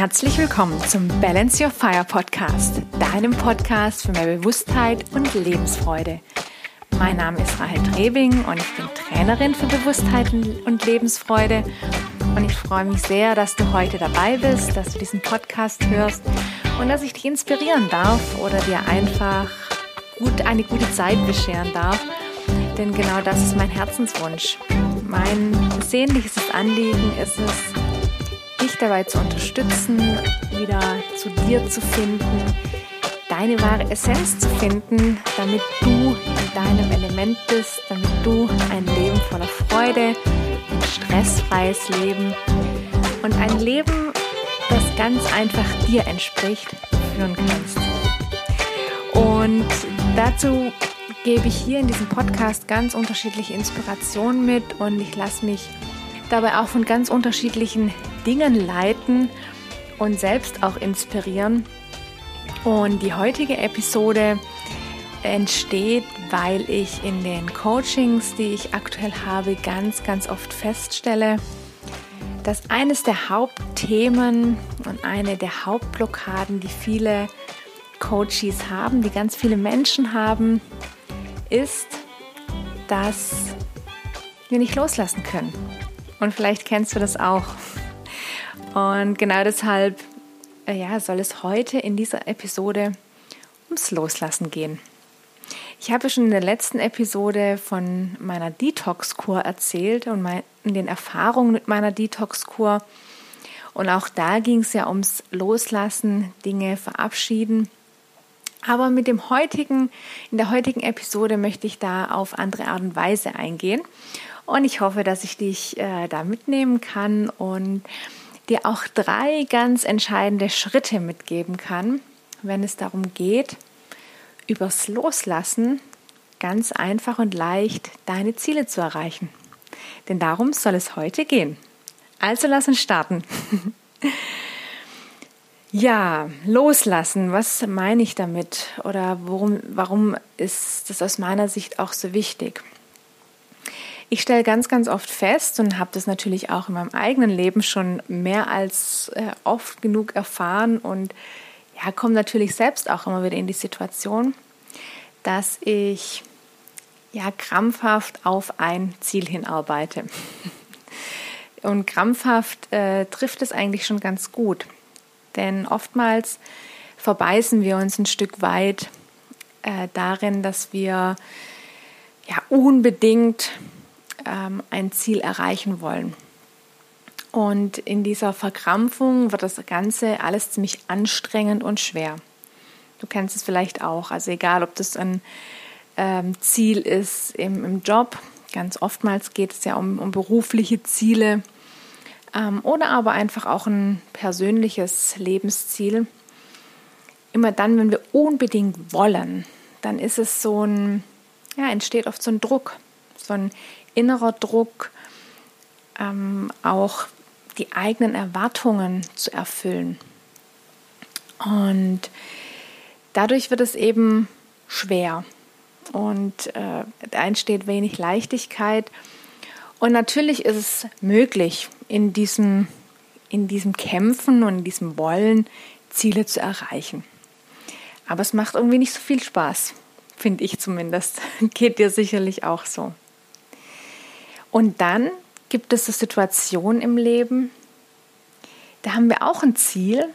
Herzlich willkommen zum Balance Your Fire Podcast, deinem Podcast für mehr Bewusstheit und Lebensfreude. Mein Name ist Rahel Trebing und ich bin Trainerin für Bewusstheit und Lebensfreude. Und ich freue mich sehr, dass du heute dabei bist, dass du diesen Podcast hörst und dass ich dich inspirieren darf oder dir einfach gut, eine gute Zeit bescheren darf. Denn genau das ist mein Herzenswunsch. Mein sehnlichstes Anliegen ist es, dich dabei zu unterstützen, wieder zu dir zu finden, deine wahre Essenz zu finden, damit du in deinem Element bist, damit du ein Leben voller Freude, ein stressfreies Leben und ein Leben, das ganz einfach dir entspricht, führen kannst. Und dazu gebe ich hier in diesem Podcast ganz unterschiedliche Inspirationen mit und ich lasse mich dabei auch von ganz unterschiedlichen Dingen leiten und selbst auch inspirieren. Und die heutige Episode entsteht, weil ich in den Coachings, die ich aktuell habe, ganz, ganz oft feststelle, dass eines der Hauptthemen und eine der Hauptblockaden, die viele Coaches haben, die ganz viele Menschen haben, ist, dass wir nicht loslassen können. Und vielleicht kennst du das auch. Und genau deshalb äh, ja, soll es heute in dieser Episode ums Loslassen gehen. Ich habe schon in der letzten Episode von meiner Detox-Kur erzählt und mein, den Erfahrungen mit meiner Detox-Kur. Und auch da ging es ja ums Loslassen, Dinge verabschieden. Aber mit dem heutigen, in der heutigen Episode möchte ich da auf andere Art und Weise eingehen. Und ich hoffe, dass ich dich äh, da mitnehmen kann und dir auch drei ganz entscheidende Schritte mitgeben kann, wenn es darum geht, übers Loslassen ganz einfach und leicht deine Ziele zu erreichen. Denn darum soll es heute gehen. Also lass uns starten. ja, loslassen, was meine ich damit? Oder worum, warum ist das aus meiner Sicht auch so wichtig? Ich stelle ganz, ganz oft fest und habe das natürlich auch in meinem eigenen Leben schon mehr als äh, oft genug erfahren und ja, komme natürlich selbst auch immer wieder in die Situation, dass ich ja krampfhaft auf ein Ziel hinarbeite. Und krampfhaft äh, trifft es eigentlich schon ganz gut. Denn oftmals verbeißen wir uns ein Stück weit äh, darin, dass wir ja unbedingt ähm, ein Ziel erreichen wollen. Und in dieser Verkrampfung wird das Ganze alles ziemlich anstrengend und schwer. Du kennst es vielleicht auch. Also egal, ob das ein ähm, Ziel ist im, im, Job, ganz oftmals geht es ja um, um berufliche Ziele ähm, oder aber einfach auch ein persönliches Lebensziel. Immer dann, wenn wir unbedingt wollen, dann ist es so ein, ja, entsteht oft so ein Druck, so ein innerer Druck, ähm, auch die eigenen Erwartungen zu erfüllen. Und dadurch wird es eben schwer und äh, entsteht wenig Leichtigkeit. Und natürlich ist es möglich, in diesem, in diesem Kämpfen und in diesem Wollen Ziele zu erreichen. Aber es macht irgendwie nicht so viel Spaß, finde ich zumindest. Geht dir sicherlich auch so. Und dann gibt es so Situationen im Leben, da haben wir auch ein Ziel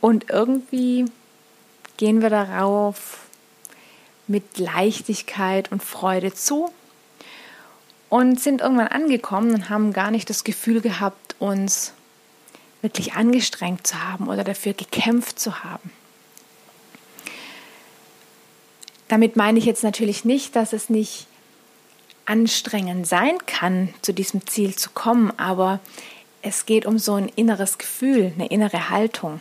und irgendwie gehen wir darauf mit Leichtigkeit und Freude zu und sind irgendwann angekommen und haben gar nicht das Gefühl gehabt, uns wirklich angestrengt zu haben oder dafür gekämpft zu haben. Damit meine ich jetzt natürlich nicht, dass es nicht anstrengend sein kann, zu diesem Ziel zu kommen, aber es geht um so ein inneres Gefühl, eine innere Haltung.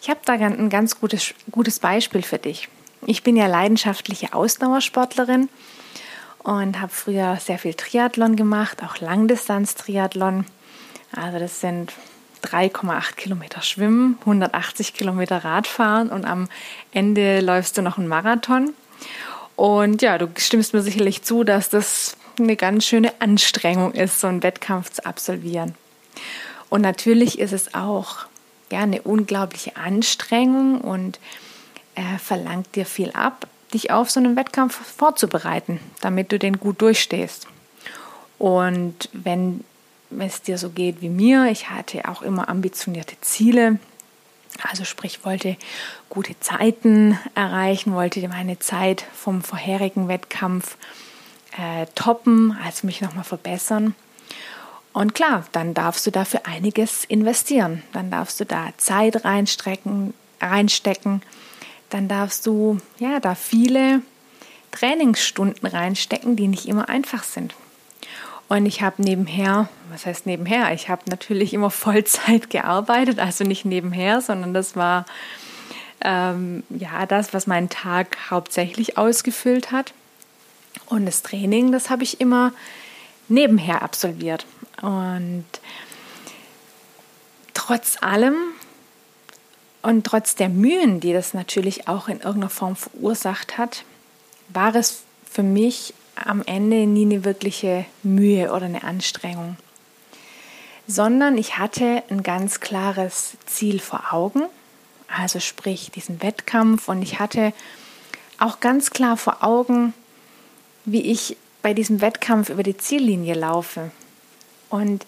Ich habe da ein ganz gutes, gutes Beispiel für dich. Ich bin ja leidenschaftliche Ausdauersportlerin und habe früher sehr viel Triathlon gemacht, auch Langdistanz-Triathlon. Also das sind 3,8 Kilometer Schwimmen, 180 Kilometer Radfahren und am Ende läufst du noch einen Marathon. Und ja, du stimmst mir sicherlich zu, dass das eine ganz schöne Anstrengung ist, so einen Wettkampf zu absolvieren. Und natürlich ist es auch ja, eine unglaubliche Anstrengung und äh, verlangt dir viel ab, dich auf so einen Wettkampf vorzubereiten, damit du den gut durchstehst. Und wenn es dir so geht wie mir, ich hatte auch immer ambitionierte Ziele, also sprich wollte gute Zeiten erreichen, wollte meine Zeit vom vorherigen Wettkampf äh, toppen, also mich nochmal verbessern. Und klar, dann darfst du dafür einiges investieren. Dann darfst du da Zeit reinstecken, reinstecken. Dann darfst du ja da viele Trainingsstunden reinstecken, die nicht immer einfach sind. Und ich habe nebenher, was heißt nebenher? Ich habe natürlich immer Vollzeit gearbeitet, also nicht nebenher, sondern das war ähm, ja das, was meinen Tag hauptsächlich ausgefüllt hat. Und das Training, das habe ich immer nebenher absolviert. Und trotz allem und trotz der Mühen, die das natürlich auch in irgendeiner Form verursacht hat, war es für mich am Ende nie eine wirkliche Mühe oder eine Anstrengung, sondern ich hatte ein ganz klares Ziel vor Augen, also sprich diesen Wettkampf und ich hatte auch ganz klar vor Augen, wie ich bei diesem Wettkampf über die Ziellinie laufe. Und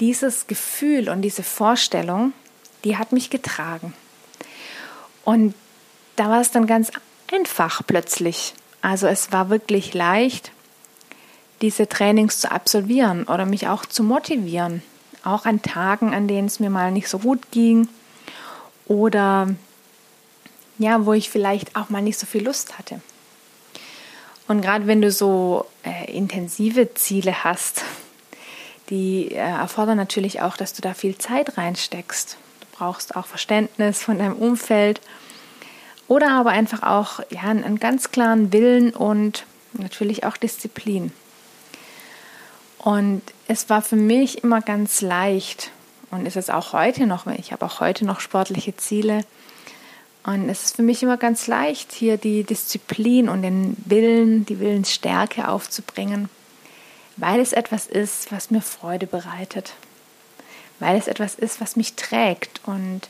dieses Gefühl und diese Vorstellung, die hat mich getragen. Und da war es dann ganz einfach plötzlich, also es war wirklich leicht, diese Trainings zu absolvieren oder mich auch zu motivieren. Auch an Tagen, an denen es mir mal nicht so gut ging oder ja, wo ich vielleicht auch mal nicht so viel Lust hatte. Und gerade wenn du so äh, intensive Ziele hast, die äh, erfordern natürlich auch, dass du da viel Zeit reinsteckst. Du brauchst auch Verständnis von deinem Umfeld oder aber einfach auch ja, einen ganz klaren Willen und natürlich auch Disziplin. Und es war für mich immer ganz leicht und ist es auch heute noch, ich habe auch heute noch sportliche Ziele. Und es ist für mich immer ganz leicht, hier die Disziplin und den Willen, die Willensstärke aufzubringen, weil es etwas ist, was mir Freude bereitet, weil es etwas ist, was mich trägt und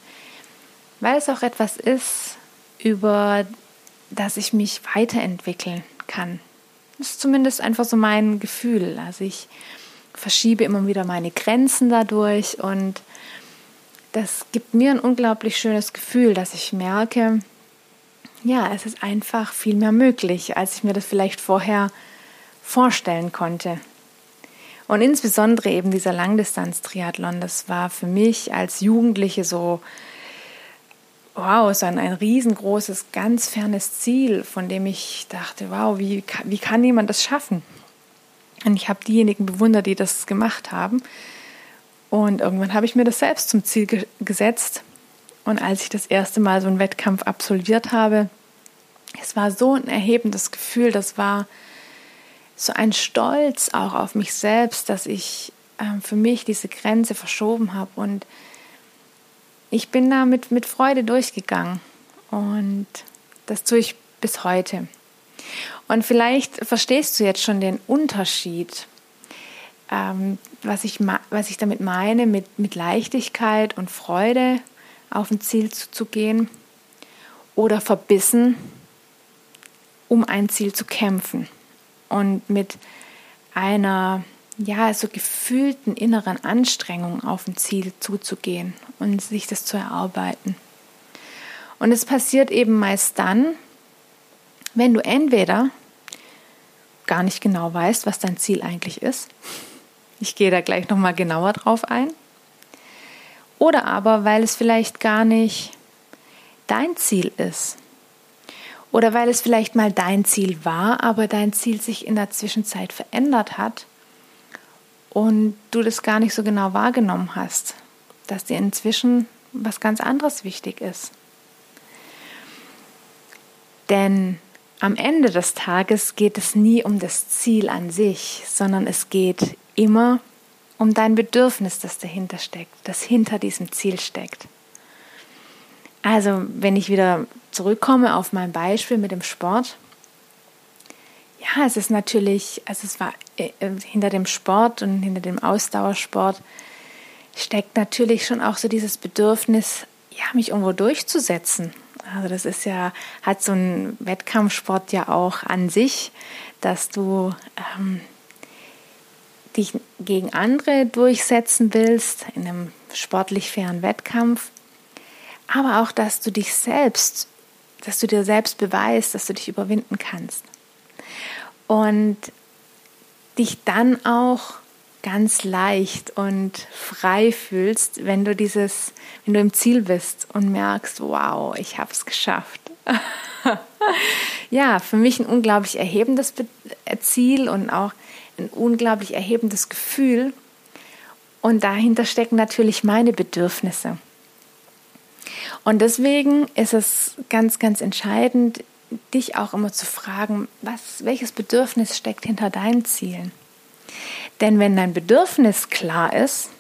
weil es auch etwas ist, über das ich mich weiterentwickeln kann. Das ist zumindest einfach so mein Gefühl. Also ich verschiebe immer wieder meine Grenzen dadurch und das gibt mir ein unglaublich schönes Gefühl, dass ich merke, ja, es ist einfach viel mehr möglich, als ich mir das vielleicht vorher vorstellen konnte. Und insbesondere eben dieser Langdistanz-Triathlon, das war für mich als Jugendliche so wow, so ein, ein riesengroßes, ganz fernes Ziel, von dem ich dachte, wow, wie, wie kann jemand das schaffen? Und ich habe diejenigen bewundert, die das gemacht haben. Und irgendwann habe ich mir das selbst zum Ziel ge gesetzt. Und als ich das erste Mal so einen Wettkampf absolviert habe, es war so ein erhebendes Gefühl, das war so ein Stolz auch auf mich selbst, dass ich äh, für mich diese Grenze verschoben habe und ich bin da mit, mit Freude durchgegangen und das tue ich bis heute. Und vielleicht verstehst du jetzt schon den Unterschied, ähm, was, ich, was ich damit meine, mit, mit Leichtigkeit und Freude auf ein Ziel zuzugehen oder verbissen, um ein Ziel zu kämpfen und mit einer ja, so gefühlten inneren Anstrengung auf ein Ziel zuzugehen und sich das zu erarbeiten. Und es passiert eben meist dann, wenn du entweder gar nicht genau weißt, was dein Ziel eigentlich ist. Ich gehe da gleich nochmal genauer drauf ein. Oder aber, weil es vielleicht gar nicht dein Ziel ist. Oder weil es vielleicht mal dein Ziel war, aber dein Ziel sich in der Zwischenzeit verändert hat und du das gar nicht so genau wahrgenommen hast, dass dir inzwischen was ganz anderes wichtig ist. Denn am Ende des Tages geht es nie um das Ziel an sich, sondern es geht immer um dein Bedürfnis, das dahinter steckt, das hinter diesem Ziel steckt. Also, wenn ich wieder zurückkomme auf mein Beispiel mit dem Sport, ja, es ist natürlich, also es war äh, hinter dem Sport und hinter dem Ausdauersport steckt natürlich schon auch so dieses Bedürfnis ja, mich irgendwo durchzusetzen. Also das ist ja, hat so ein Wettkampfsport ja auch an sich, dass du ähm, dich gegen andere durchsetzen willst in einem sportlich fairen Wettkampf, aber auch, dass du dich selbst, dass du dir selbst beweist, dass du dich überwinden kannst. Und dich dann auch ganz leicht und frei fühlst, wenn du dieses, wenn du im Ziel bist und merkst, wow, ich habe es geschafft. ja, für mich ein unglaublich erhebendes Ziel und auch ein unglaublich erhebendes Gefühl. Und dahinter stecken natürlich meine Bedürfnisse. Und deswegen ist es ganz, ganz entscheidend, dich auch immer zu fragen, was, welches Bedürfnis steckt hinter deinen Zielen? Denn wenn dein Bedürfnis klar ist,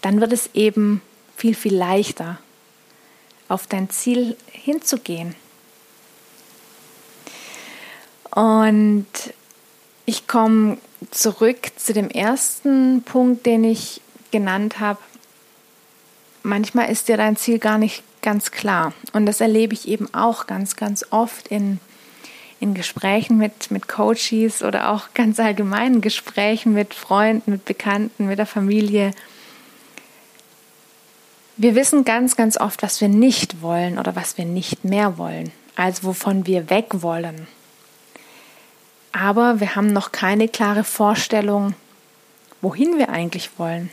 dann wird es eben viel, viel leichter, auf dein Ziel hinzugehen. Und ich komme zurück zu dem ersten Punkt, den ich genannt habe. Manchmal ist dir dein Ziel gar nicht ganz klar. Und das erlebe ich eben auch ganz, ganz oft in in Gesprächen mit, mit Coaches oder auch ganz allgemeinen Gesprächen mit Freunden, mit Bekannten, mit der Familie. Wir wissen ganz, ganz oft, was wir nicht wollen oder was wir nicht mehr wollen, also wovon wir weg wollen. Aber wir haben noch keine klare Vorstellung, wohin wir eigentlich wollen.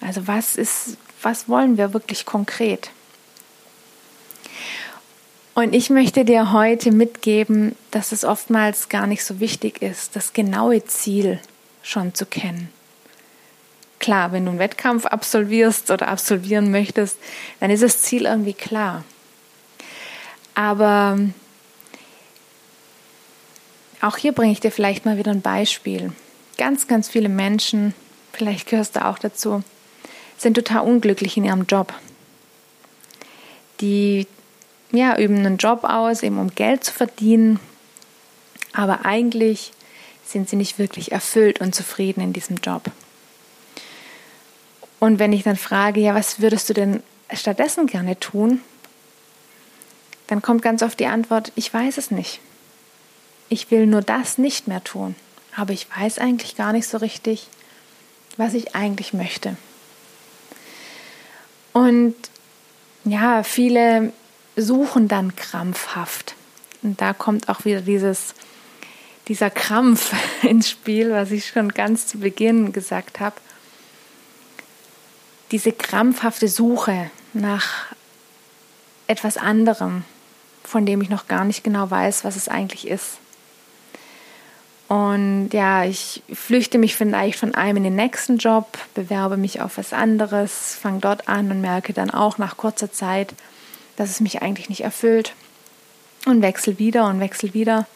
Also was ist, was wollen wir wirklich konkret? Und ich möchte dir heute mitgeben, dass es oftmals gar nicht so wichtig ist, das genaue Ziel schon zu kennen. Klar, wenn du einen Wettkampf absolvierst oder absolvieren möchtest, dann ist das Ziel irgendwie klar. Aber auch hier bringe ich dir vielleicht mal wieder ein Beispiel. Ganz, ganz viele Menschen, vielleicht gehörst du auch dazu, sind total unglücklich in ihrem Job. Die ja, üben einen Job aus, eben um Geld zu verdienen, aber eigentlich sind sie nicht wirklich erfüllt und zufrieden in diesem Job. Und wenn ich dann frage, ja, was würdest du denn stattdessen gerne tun? Dann kommt ganz oft die Antwort, ich weiß es nicht. Ich will nur das nicht mehr tun, aber ich weiß eigentlich gar nicht so richtig, was ich eigentlich möchte. Und ja, viele suchen dann krampfhaft. Und da kommt auch wieder dieses, dieser Krampf ins Spiel, was ich schon ganz zu Beginn gesagt habe. Diese krampfhafte Suche nach etwas anderem, von dem ich noch gar nicht genau weiß, was es eigentlich ist. Und ja, ich flüchte mich vielleicht von einem in den nächsten Job, bewerbe mich auf was anderes, fange dort an und merke dann auch nach kurzer Zeit, dass es mich eigentlich nicht erfüllt und wechsle wieder und wechsle wieder.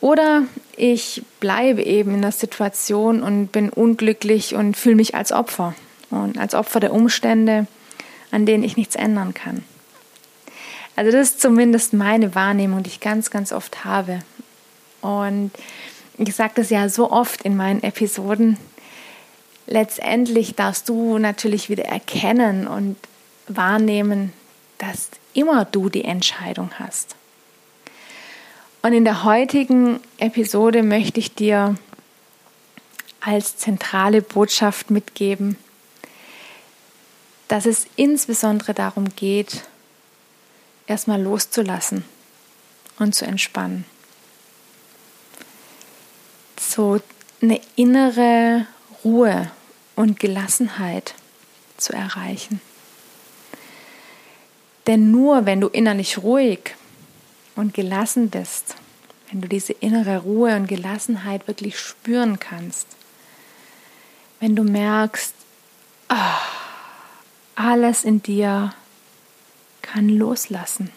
Oder ich bleibe eben in der Situation und bin unglücklich und fühle mich als Opfer und als Opfer der Umstände, an denen ich nichts ändern kann. Also das ist zumindest meine Wahrnehmung, die ich ganz, ganz oft habe. Und ich sage das ja so oft in meinen Episoden. Letztendlich darfst du natürlich wieder erkennen und wahrnehmen, dass immer du die Entscheidung hast. Und in der heutigen Episode möchte ich dir als zentrale Botschaft mitgeben, dass es insbesondere darum geht, erstmal loszulassen und zu entspannen. So eine innere Ruhe und Gelassenheit zu erreichen. Denn nur wenn du innerlich ruhig und gelassen bist, wenn du diese innere Ruhe und Gelassenheit wirklich spüren kannst, wenn du merkst, oh, alles in dir kann loslassen.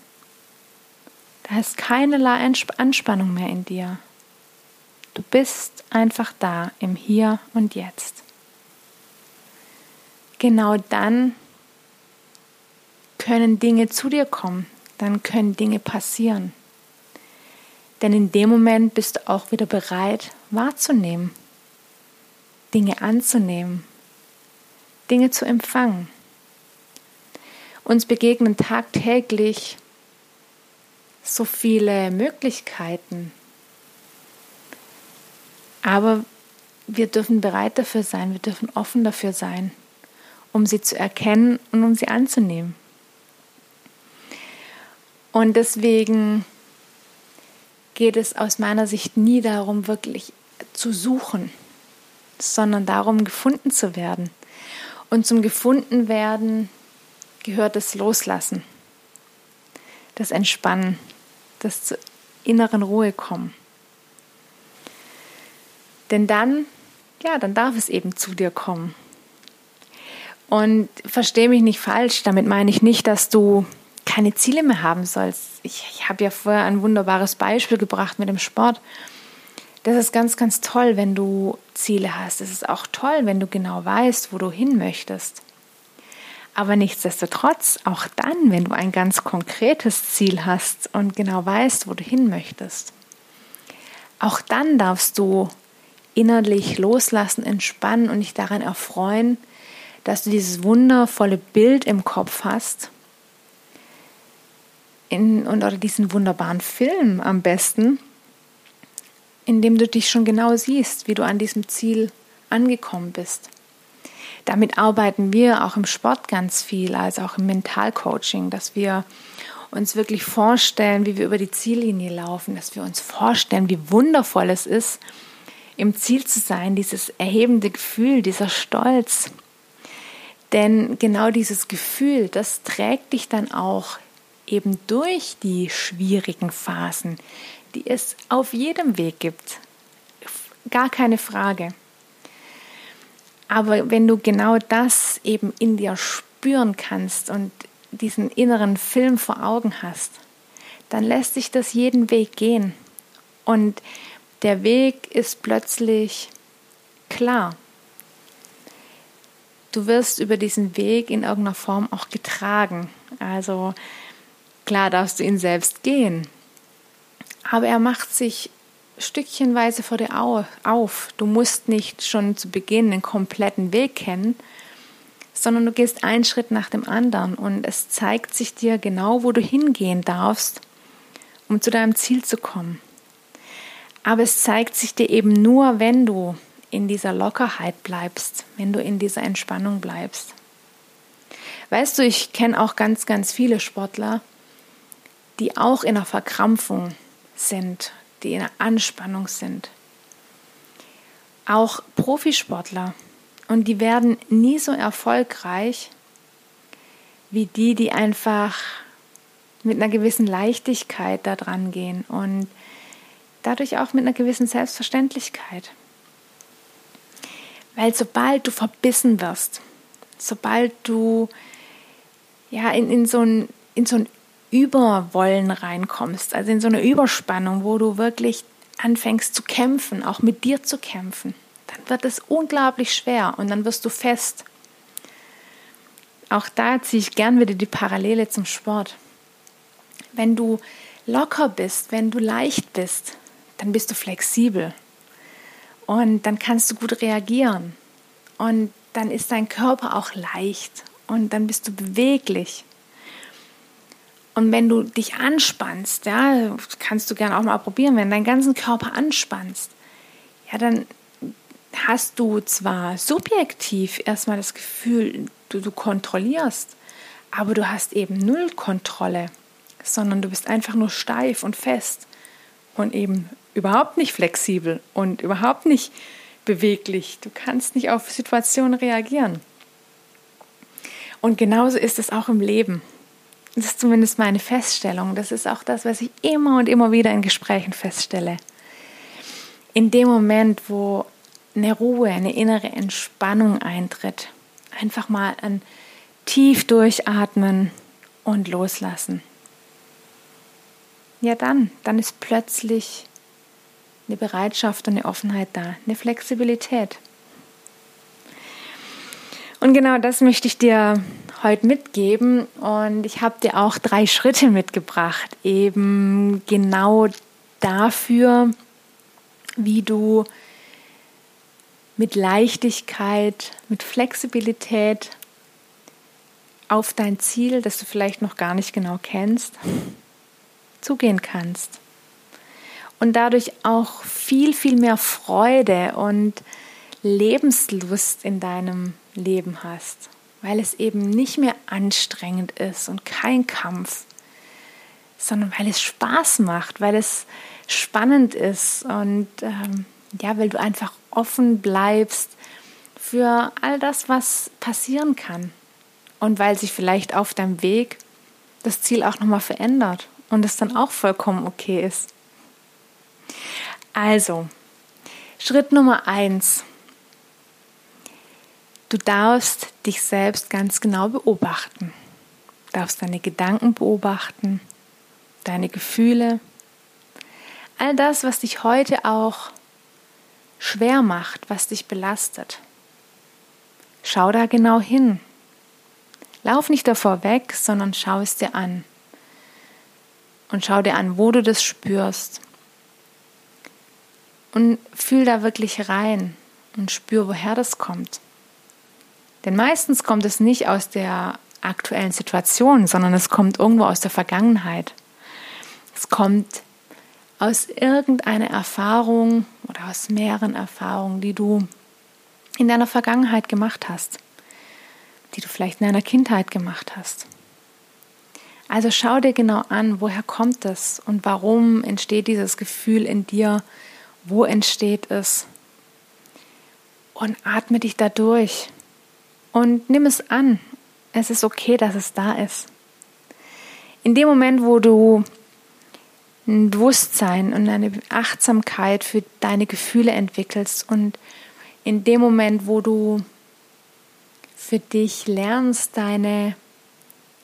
Da ist keinerlei Anspannung mehr in dir. Du bist einfach da im Hier und Jetzt. Genau dann können Dinge zu dir kommen, dann können Dinge passieren. Denn in dem Moment bist du auch wieder bereit wahrzunehmen, Dinge anzunehmen, Dinge zu empfangen. Uns begegnen tagtäglich so viele Möglichkeiten. Aber wir dürfen bereit dafür sein, wir dürfen offen dafür sein, um sie zu erkennen und um sie anzunehmen. Und deswegen geht es aus meiner Sicht nie darum, wirklich zu suchen, sondern darum, gefunden zu werden. Und zum Gefundenwerden gehört das Loslassen, das Entspannen, das zur inneren Ruhe kommen. Denn dann, ja, dann darf es eben zu dir kommen. Und verstehe mich nicht falsch, damit meine ich nicht, dass du keine Ziele mehr haben sollst. Ich, ich habe ja vorher ein wunderbares Beispiel gebracht mit dem Sport. Das ist ganz, ganz toll, wenn du Ziele hast. Es ist auch toll, wenn du genau weißt, wo du hin möchtest. Aber nichtsdestotrotz, auch dann, wenn du ein ganz konkretes Ziel hast und genau weißt, wo du hin möchtest, auch dann darfst du innerlich loslassen, entspannen und dich daran erfreuen, dass du dieses wundervolle Bild im Kopf hast in, und oder diesen wunderbaren Film am besten, in dem du dich schon genau siehst, wie du an diesem Ziel angekommen bist. Damit arbeiten wir auch im Sport ganz viel, also auch im Mentalcoaching, dass wir uns wirklich vorstellen, wie wir über die Ziellinie laufen, dass wir uns vorstellen, wie wundervoll es ist, im Ziel zu sein, dieses erhebende Gefühl, dieser Stolz. Denn genau dieses Gefühl, das trägt dich dann auch eben durch die schwierigen Phasen, die es auf jedem Weg gibt. Gar keine Frage. Aber wenn du genau das eben in dir spüren kannst und diesen inneren Film vor Augen hast, dann lässt sich das jeden Weg gehen. Und der Weg ist plötzlich klar. Du wirst über diesen Weg in irgendeiner Form auch getragen. Also klar darfst du ihn selbst gehen. Aber er macht sich stückchenweise vor dir auf. Du musst nicht schon zu Beginn den kompletten Weg kennen, sondern du gehst einen Schritt nach dem anderen und es zeigt sich dir genau, wo du hingehen darfst, um zu deinem Ziel zu kommen. Aber es zeigt sich dir eben nur, wenn du in dieser Lockerheit bleibst, wenn du in dieser Entspannung bleibst. Weißt du, ich kenne auch ganz, ganz viele Sportler, die auch in einer Verkrampfung sind, die in einer Anspannung sind. Auch Profisportler. Und die werden nie so erfolgreich wie die, die einfach mit einer gewissen Leichtigkeit da dran gehen und dadurch auch mit einer gewissen Selbstverständlichkeit. Weil sobald du verbissen wirst, sobald du ja in, in so ein, in so ein Überwollen reinkommst, also in so eine Überspannung, wo du wirklich anfängst zu kämpfen, auch mit dir zu kämpfen, dann wird es unglaublich schwer und dann wirst du fest. Auch da ziehe ich gern wieder die Parallele zum Sport. Wenn du locker bist, wenn du leicht bist, dann bist du flexibel. Und dann kannst du gut reagieren. Und dann ist dein Körper auch leicht. Und dann bist du beweglich. Und wenn du dich anspannst, ja, kannst du gerne auch mal probieren, wenn deinen ganzen Körper anspannst, ja, dann hast du zwar subjektiv erstmal das Gefühl, du, du kontrollierst, aber du hast eben null Kontrolle, sondern du bist einfach nur steif und fest und eben überhaupt nicht flexibel und überhaupt nicht beweglich. Du kannst nicht auf Situationen reagieren. Und genauso ist es auch im Leben. Das ist zumindest meine Feststellung. Das ist auch das, was ich immer und immer wieder in Gesprächen feststelle. In dem Moment, wo eine Ruhe, eine innere Entspannung eintritt, einfach mal ein tief durchatmen und loslassen. Ja, dann, dann ist plötzlich eine Bereitschaft und eine Offenheit da, eine Flexibilität. Und genau das möchte ich dir heute mitgeben. Und ich habe dir auch drei Schritte mitgebracht, eben genau dafür, wie du mit Leichtigkeit, mit Flexibilität auf dein Ziel, das du vielleicht noch gar nicht genau kennst, zugehen kannst. Und dadurch auch viel, viel mehr Freude und Lebenslust in deinem Leben hast, weil es eben nicht mehr anstrengend ist und kein Kampf, sondern weil es Spaß macht, weil es spannend ist und ähm, ja, weil du einfach offen bleibst für all das, was passieren kann und weil sich vielleicht auf deinem Weg das Ziel auch nochmal verändert und es dann auch vollkommen okay ist. Also, Schritt Nummer eins. Du darfst dich selbst ganz genau beobachten. Du darfst deine Gedanken beobachten, deine Gefühle, all das, was dich heute auch schwer macht, was dich belastet. Schau da genau hin. Lauf nicht davor weg, sondern schau es dir an. Und schau dir an, wo du das spürst. Und fühl da wirklich rein und spür, woher das kommt. Denn meistens kommt es nicht aus der aktuellen Situation, sondern es kommt irgendwo aus der Vergangenheit. Es kommt aus irgendeiner Erfahrung oder aus mehreren Erfahrungen, die du in deiner Vergangenheit gemacht hast, die du vielleicht in deiner Kindheit gemacht hast. Also schau dir genau an, woher kommt es und warum entsteht dieses Gefühl in dir, wo entsteht es und atme dich dadurch und nimm es an. Es ist okay, dass es da ist. In dem Moment, wo du ein Bewusstsein und eine Achtsamkeit für deine Gefühle entwickelst und in dem Moment, wo du für dich lernst, deine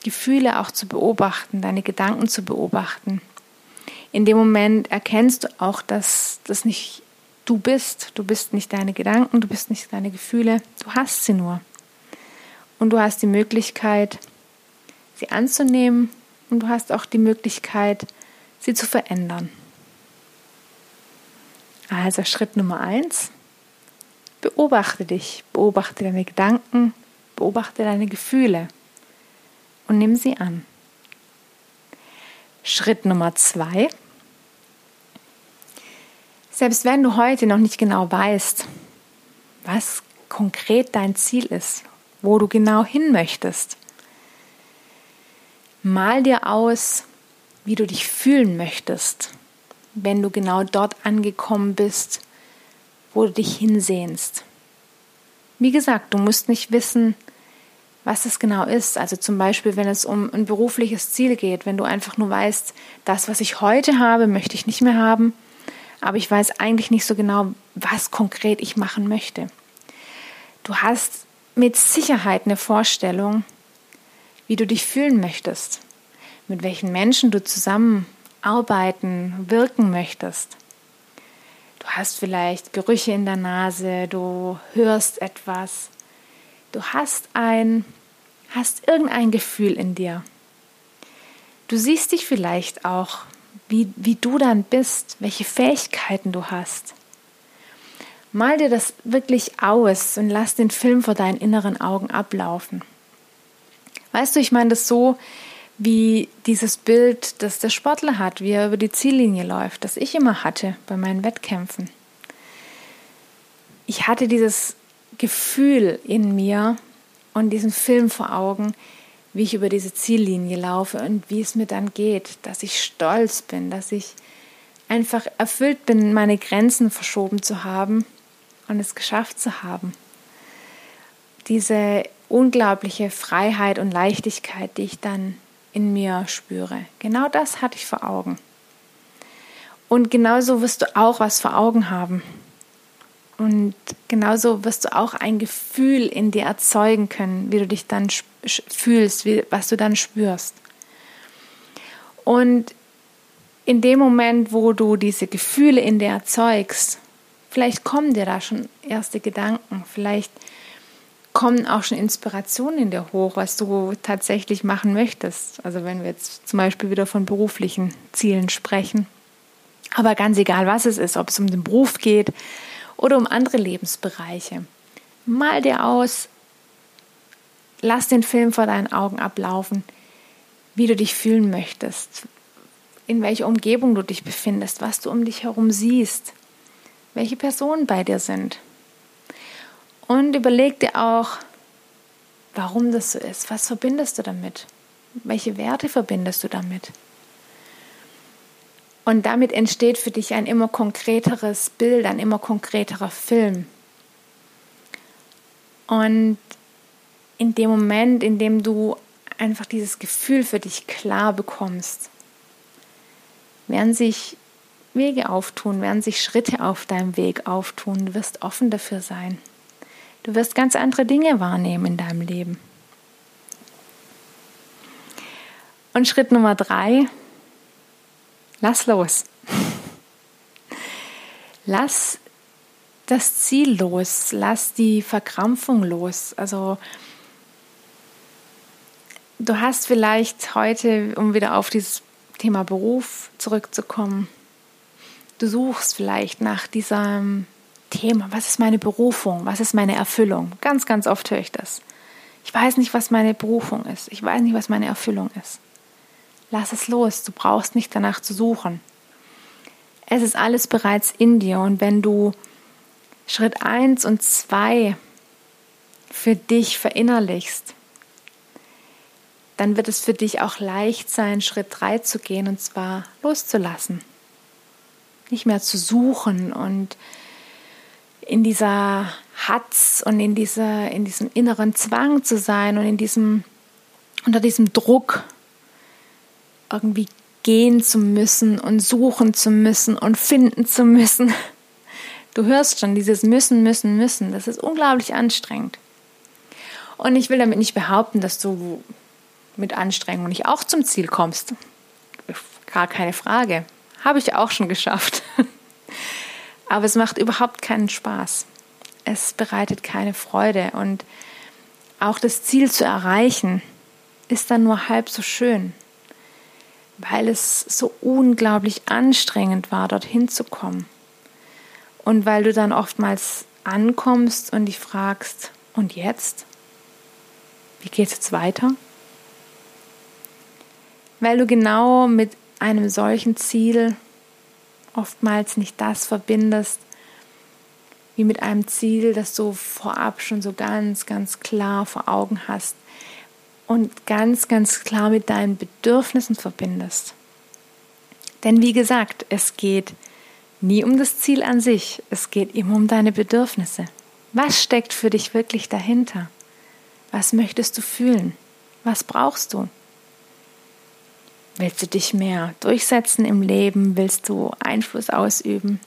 Gefühle auch zu beobachten, deine Gedanken zu beobachten, in dem Moment erkennst du auch, dass das nicht du bist. Du bist nicht deine Gedanken, du bist nicht deine Gefühle, du hast sie nur. Und du hast die Möglichkeit, sie anzunehmen und du hast auch die Möglichkeit, sie zu verändern. Also Schritt Nummer eins, beobachte dich, beobachte deine Gedanken, beobachte deine Gefühle und nimm sie an. Schritt Nummer zwei, selbst wenn du heute noch nicht genau weißt, was konkret dein Ziel ist, wo du genau hin möchtest, mal dir aus, wie du dich fühlen möchtest, wenn du genau dort angekommen bist, wo du dich hinsehnst. Wie gesagt, du musst nicht wissen, was es genau ist. Also zum Beispiel, wenn es um ein berufliches Ziel geht, wenn du einfach nur weißt, das, was ich heute habe, möchte ich nicht mehr haben, aber ich weiß eigentlich nicht so genau, was konkret ich machen möchte. Du hast mit Sicherheit eine Vorstellung, wie du dich fühlen möchtest mit welchen Menschen du zusammen arbeiten, wirken möchtest. Du hast vielleicht Gerüche in der Nase, du hörst etwas, du hast ein, hast irgendein Gefühl in dir. Du siehst dich vielleicht auch, wie, wie du dann bist, welche Fähigkeiten du hast. Mal dir das wirklich aus und lass den Film vor deinen inneren Augen ablaufen. Weißt du, ich meine das so, wie dieses Bild, das der Sportler hat, wie er über die Ziellinie läuft, das ich immer hatte bei meinen Wettkämpfen. Ich hatte dieses Gefühl in mir und diesen Film vor Augen, wie ich über diese Ziellinie laufe und wie es mir dann geht, dass ich stolz bin, dass ich einfach erfüllt bin, meine Grenzen verschoben zu haben und es geschafft zu haben. Diese unglaubliche Freiheit und Leichtigkeit, die ich dann in mir spüre. Genau das hatte ich vor Augen. Und genauso wirst du auch was vor Augen haben. Und genauso wirst du auch ein Gefühl in dir erzeugen können, wie du dich dann fühlst, wie, was du dann spürst. Und in dem Moment, wo du diese Gefühle in dir erzeugst, vielleicht kommen dir da schon erste Gedanken, vielleicht kommen auch schon Inspirationen in dir hoch, was du tatsächlich machen möchtest. Also wenn wir jetzt zum Beispiel wieder von beruflichen Zielen sprechen. Aber ganz egal, was es ist, ob es um den Beruf geht oder um andere Lebensbereiche. Mal dir aus, lass den Film vor deinen Augen ablaufen, wie du dich fühlen möchtest, in welcher Umgebung du dich befindest, was du um dich herum siehst, welche Personen bei dir sind. Und überleg dir auch, warum das so ist. Was verbindest du damit? Welche Werte verbindest du damit? Und damit entsteht für dich ein immer konkreteres Bild, ein immer konkreterer Film. Und in dem Moment, in dem du einfach dieses Gefühl für dich klar bekommst, werden sich Wege auftun, werden sich Schritte auf deinem Weg auftun. Du wirst offen dafür sein. Du wirst ganz andere Dinge wahrnehmen in deinem Leben. Und Schritt Nummer drei, lass los. Lass das Ziel los, lass die Verkrampfung los. Also du hast vielleicht heute, um wieder auf dieses Thema Beruf zurückzukommen, du suchst vielleicht nach diesem Thema, was ist meine Berufung, was ist meine Erfüllung. Ganz, ganz oft höre ich das. Ich weiß nicht, was meine Berufung ist. Ich weiß nicht, was meine Erfüllung ist. Lass es los. Du brauchst nicht danach zu suchen. Es ist alles bereits in dir. Und wenn du Schritt 1 und 2 für dich verinnerlichst, dann wird es für dich auch leicht sein, Schritt 3 zu gehen und zwar loszulassen. Nicht mehr zu suchen und in dieser Hatz und in, dieser, in diesem inneren Zwang zu sein und in diesem, unter diesem Druck irgendwie gehen zu müssen und suchen zu müssen und finden zu müssen. Du hörst schon dieses müssen, müssen, müssen. Das ist unglaublich anstrengend. Und ich will damit nicht behaupten, dass du mit Anstrengung nicht auch zum Ziel kommst. Gar keine Frage. Habe ich auch schon geschafft. Aber es macht überhaupt keinen Spaß. Es bereitet keine Freude. Und auch das Ziel zu erreichen, ist dann nur halb so schön, weil es so unglaublich anstrengend war, dorthin zu kommen. Und weil du dann oftmals ankommst und dich fragst, und jetzt? Wie geht es jetzt weiter? Weil du genau mit einem solchen Ziel oftmals nicht das verbindest, wie mit einem Ziel, das du vorab schon so ganz, ganz klar vor Augen hast und ganz, ganz klar mit deinen Bedürfnissen verbindest. Denn wie gesagt, es geht nie um das Ziel an sich, es geht immer um deine Bedürfnisse. Was steckt für dich wirklich dahinter? Was möchtest du fühlen? Was brauchst du? Willst du dich mehr durchsetzen im Leben? Willst du Einfluss ausüben?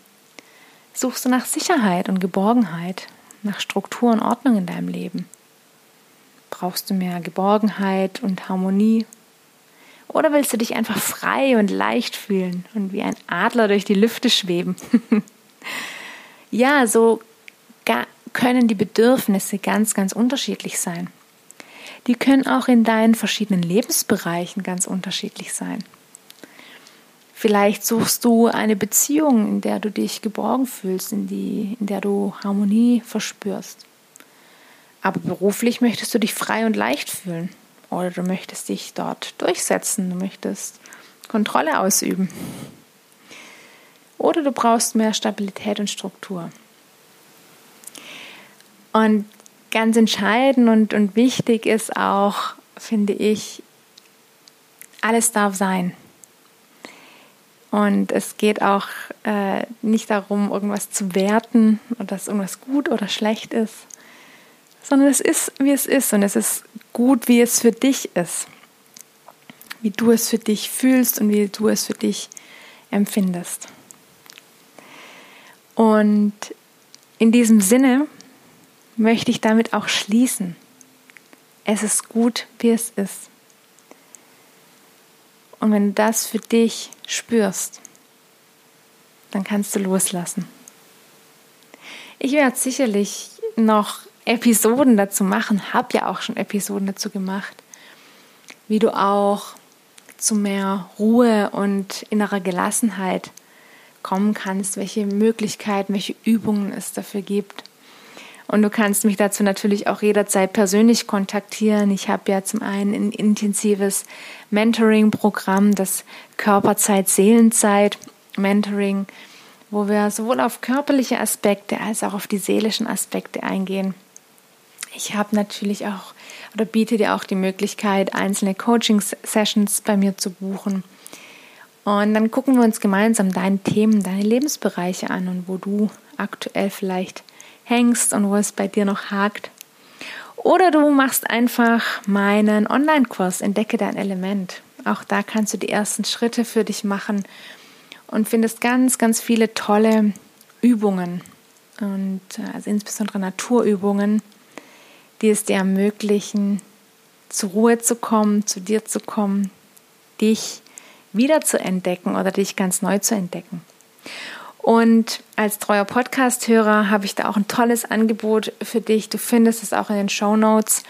Suchst du nach Sicherheit und Geborgenheit, nach Struktur und Ordnung in deinem Leben? Brauchst du mehr Geborgenheit und Harmonie? Oder willst du dich einfach frei und leicht fühlen und wie ein Adler durch die Lüfte schweben? ja, so können die Bedürfnisse ganz, ganz unterschiedlich sein die können auch in deinen verschiedenen Lebensbereichen ganz unterschiedlich sein. Vielleicht suchst du eine Beziehung, in der du dich geborgen fühlst, in, die, in der du Harmonie verspürst. Aber beruflich möchtest du dich frei und leicht fühlen. Oder du möchtest dich dort durchsetzen, du möchtest Kontrolle ausüben. Oder du brauchst mehr Stabilität und Struktur. Und ganz entscheidend und, und wichtig ist auch, finde ich, alles darf sein. Und es geht auch äh, nicht darum, irgendwas zu werten oder dass irgendwas gut oder schlecht ist, sondern es ist, wie es ist und es ist gut, wie es für dich ist. Wie du es für dich fühlst und wie du es für dich empfindest. Und in diesem Sinne möchte ich damit auch schließen. Es ist gut, wie es ist. Und wenn du das für dich spürst, dann kannst du loslassen. Ich werde sicherlich noch Episoden dazu machen, habe ja auch schon Episoden dazu gemacht, wie du auch zu mehr Ruhe und innerer Gelassenheit kommen kannst, welche Möglichkeiten, welche Übungen es dafür gibt Und du kannst mich dazu natürlich auch jederzeit persönlich kontaktieren. Ich habe ja zum einen ein intensives Mentoring-Programm, das Körperzeit, Seelenzeit Mentoring, wo wir sowohl auf körperliche Aspekte als auch auf die seelischen Aspekte eingehen. Ich habe natürlich auch oder biete dir auch die Möglichkeit, einzelne Coaching-Sessions bei mir zu buchen. Und dann gucken wir uns gemeinsam deine Themen, deine Lebensbereiche an und wo du aktuell vielleicht hängst und wo es bei dir noch hakt. Oder du machst einfach meinen Online-Kurs Entdecke dein Element. Auch da kannst du die ersten Schritte für dich machen und findest ganz, ganz viele tolle Übungen und äh, also insbesondere Naturübungen, die es dir ermöglichen, zur Ruhe zu kommen, zu dir zu kommen, dich wieder zu entdecken oder dich ganz neu zu entdecken. Und als treuer Podcast-Hörer habe ich da auch ein tolles Angebot für dich. Du findest es auch in den Show Notes.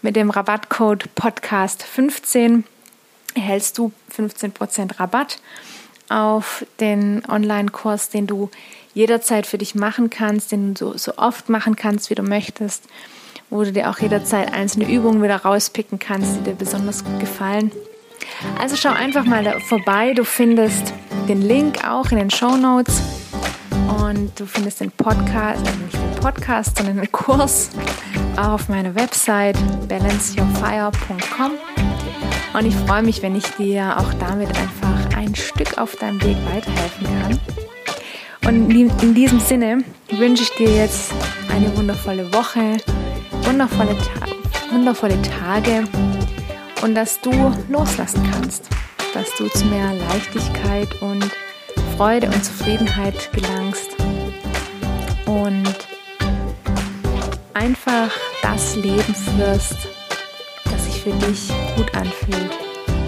Mit dem Rabattcode Podcast15 erhältst du 15% Rabatt auf den Online-Kurs, den du jederzeit für dich machen kannst, den du so, so oft machen kannst, wie du möchtest, wo du dir auch jederzeit einzelne Übungen wieder rauspicken kannst, die dir besonders gut gefallen. Also schau einfach mal vorbei. Du findest den Link auch in den Show Notes und du findest den Podcast, also nicht den Podcast, sondern den Kurs auch auf meiner Website balanceyourfire.com. Und ich freue mich, wenn ich dir auch damit einfach ein Stück auf deinem Weg weiterhelfen kann. Und in diesem Sinne wünsche ich dir jetzt eine wundervolle Woche, wundervolle, Ta wundervolle Tage und dass du loslassen kannst, dass du zu mehr Leichtigkeit und Freude und Zufriedenheit gelangst und einfach das Leben führst, das sich für dich gut anfühlt,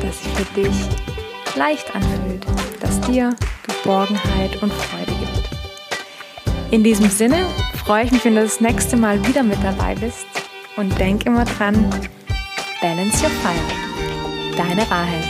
das sich für dich leicht anfühlt, das dir Geborgenheit und Freude. In diesem Sinne freue ich mich, wenn du das nächste Mal wieder mit dabei bist und denk immer dran, Balance Your Fire. Deine Rahel.